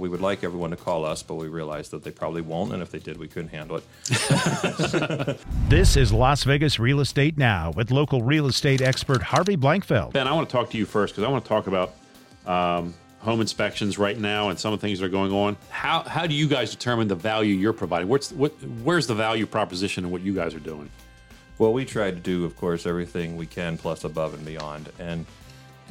We would like everyone to call us, but we realize that they probably won't, and if they did, we couldn't handle it. this is Las Vegas Real Estate Now with local real estate expert Harvey Blankfeld. Ben, I want to talk to you first because I want to talk about um, home inspections right now and some of the things that are going on. How, how do you guys determine the value you're providing? What's, what, where's the value proposition in what you guys are doing? Well, we try to do, of course, everything we can plus above and beyond, and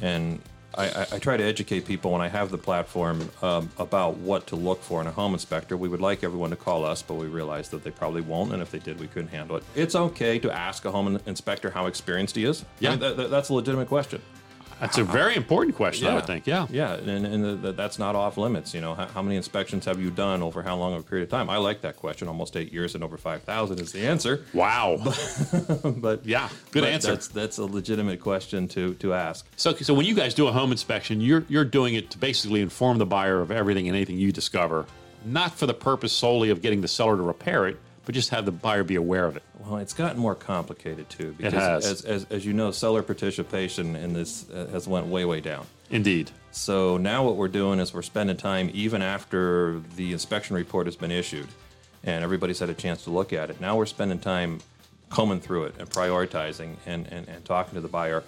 and I, I, try to educate people when I have the platform um, about what to look for in a home inspector. We would like everyone to call us, but we realize that they probably won't, and if they did, we couldn't handle it. It's okay to ask a home inspector how experienced he is. Yeah, I mean, that, that's a legitimate question. That's a very important question, yeah. I would think. Yeah. Yeah, and, and the, the, that's not off limits. You know, how, how, many inspections have you done over how long of a period of time? I like that question. Almost eight years and over 5,000 is the answer. Wow. But, but yeah, good but answer. That's, that's a legitimate question to, to ask. So, so when you guys do a home inspection, you're, you're doing it to basically inform the buyer of everything and anything you discover, not for the purpose solely of getting the seller to repair it, but just have the buyer be aware of it. Well, it's gotten more complicated too. Because it has. As, as, as you know, seller participation in this uh, has went way, way down. Indeed. So now what we're doing is we're spending time even after the inspection report has been issued and everybody's had a chance to look at it. Now we're spending time combing through it and prioritizing and, and, and talking to the buyer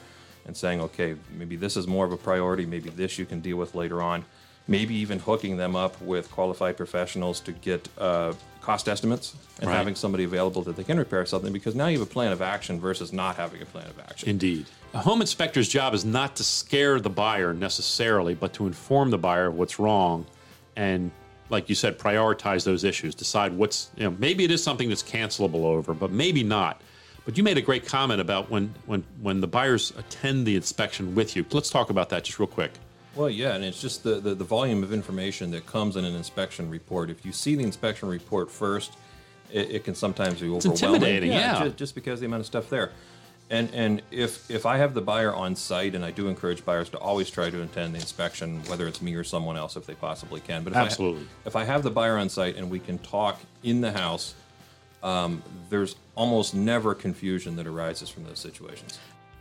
and saying, okay, maybe this is more of a priority, maybe this you can deal with later on. Maybe even hooking them up with qualified professionals to get uh, cost estimates and Right. having somebody available that they can repair something because now you have a plan of action versus not having a plan of action. Indeed. A home inspector's job is not to scare the buyer necessarily, but to inform the buyer of what's wrong and, like you said, prioritize those issues, decide what's, you know, maybe it is something that's cancelable over, but maybe not. But you made a great comment about when, when, when the buyers attend the inspection with you. Let's talk about that just real quick. Well, yeah, and it's just the, the, the volume of information that comes in an inspection report. If you see the inspection report first, it, it can sometimes be overwhelming. intimidating, yeah. ju- Just, because of the amount of stuff there. And and if if I have the buyer on site, and I do encourage buyers to always try to attend the inspection, whether it's me or someone else, if they possibly can. But if Absolutely. I, if I have the buyer on site and we can talk in the house, um, there's almost never confusion that arises from those situations.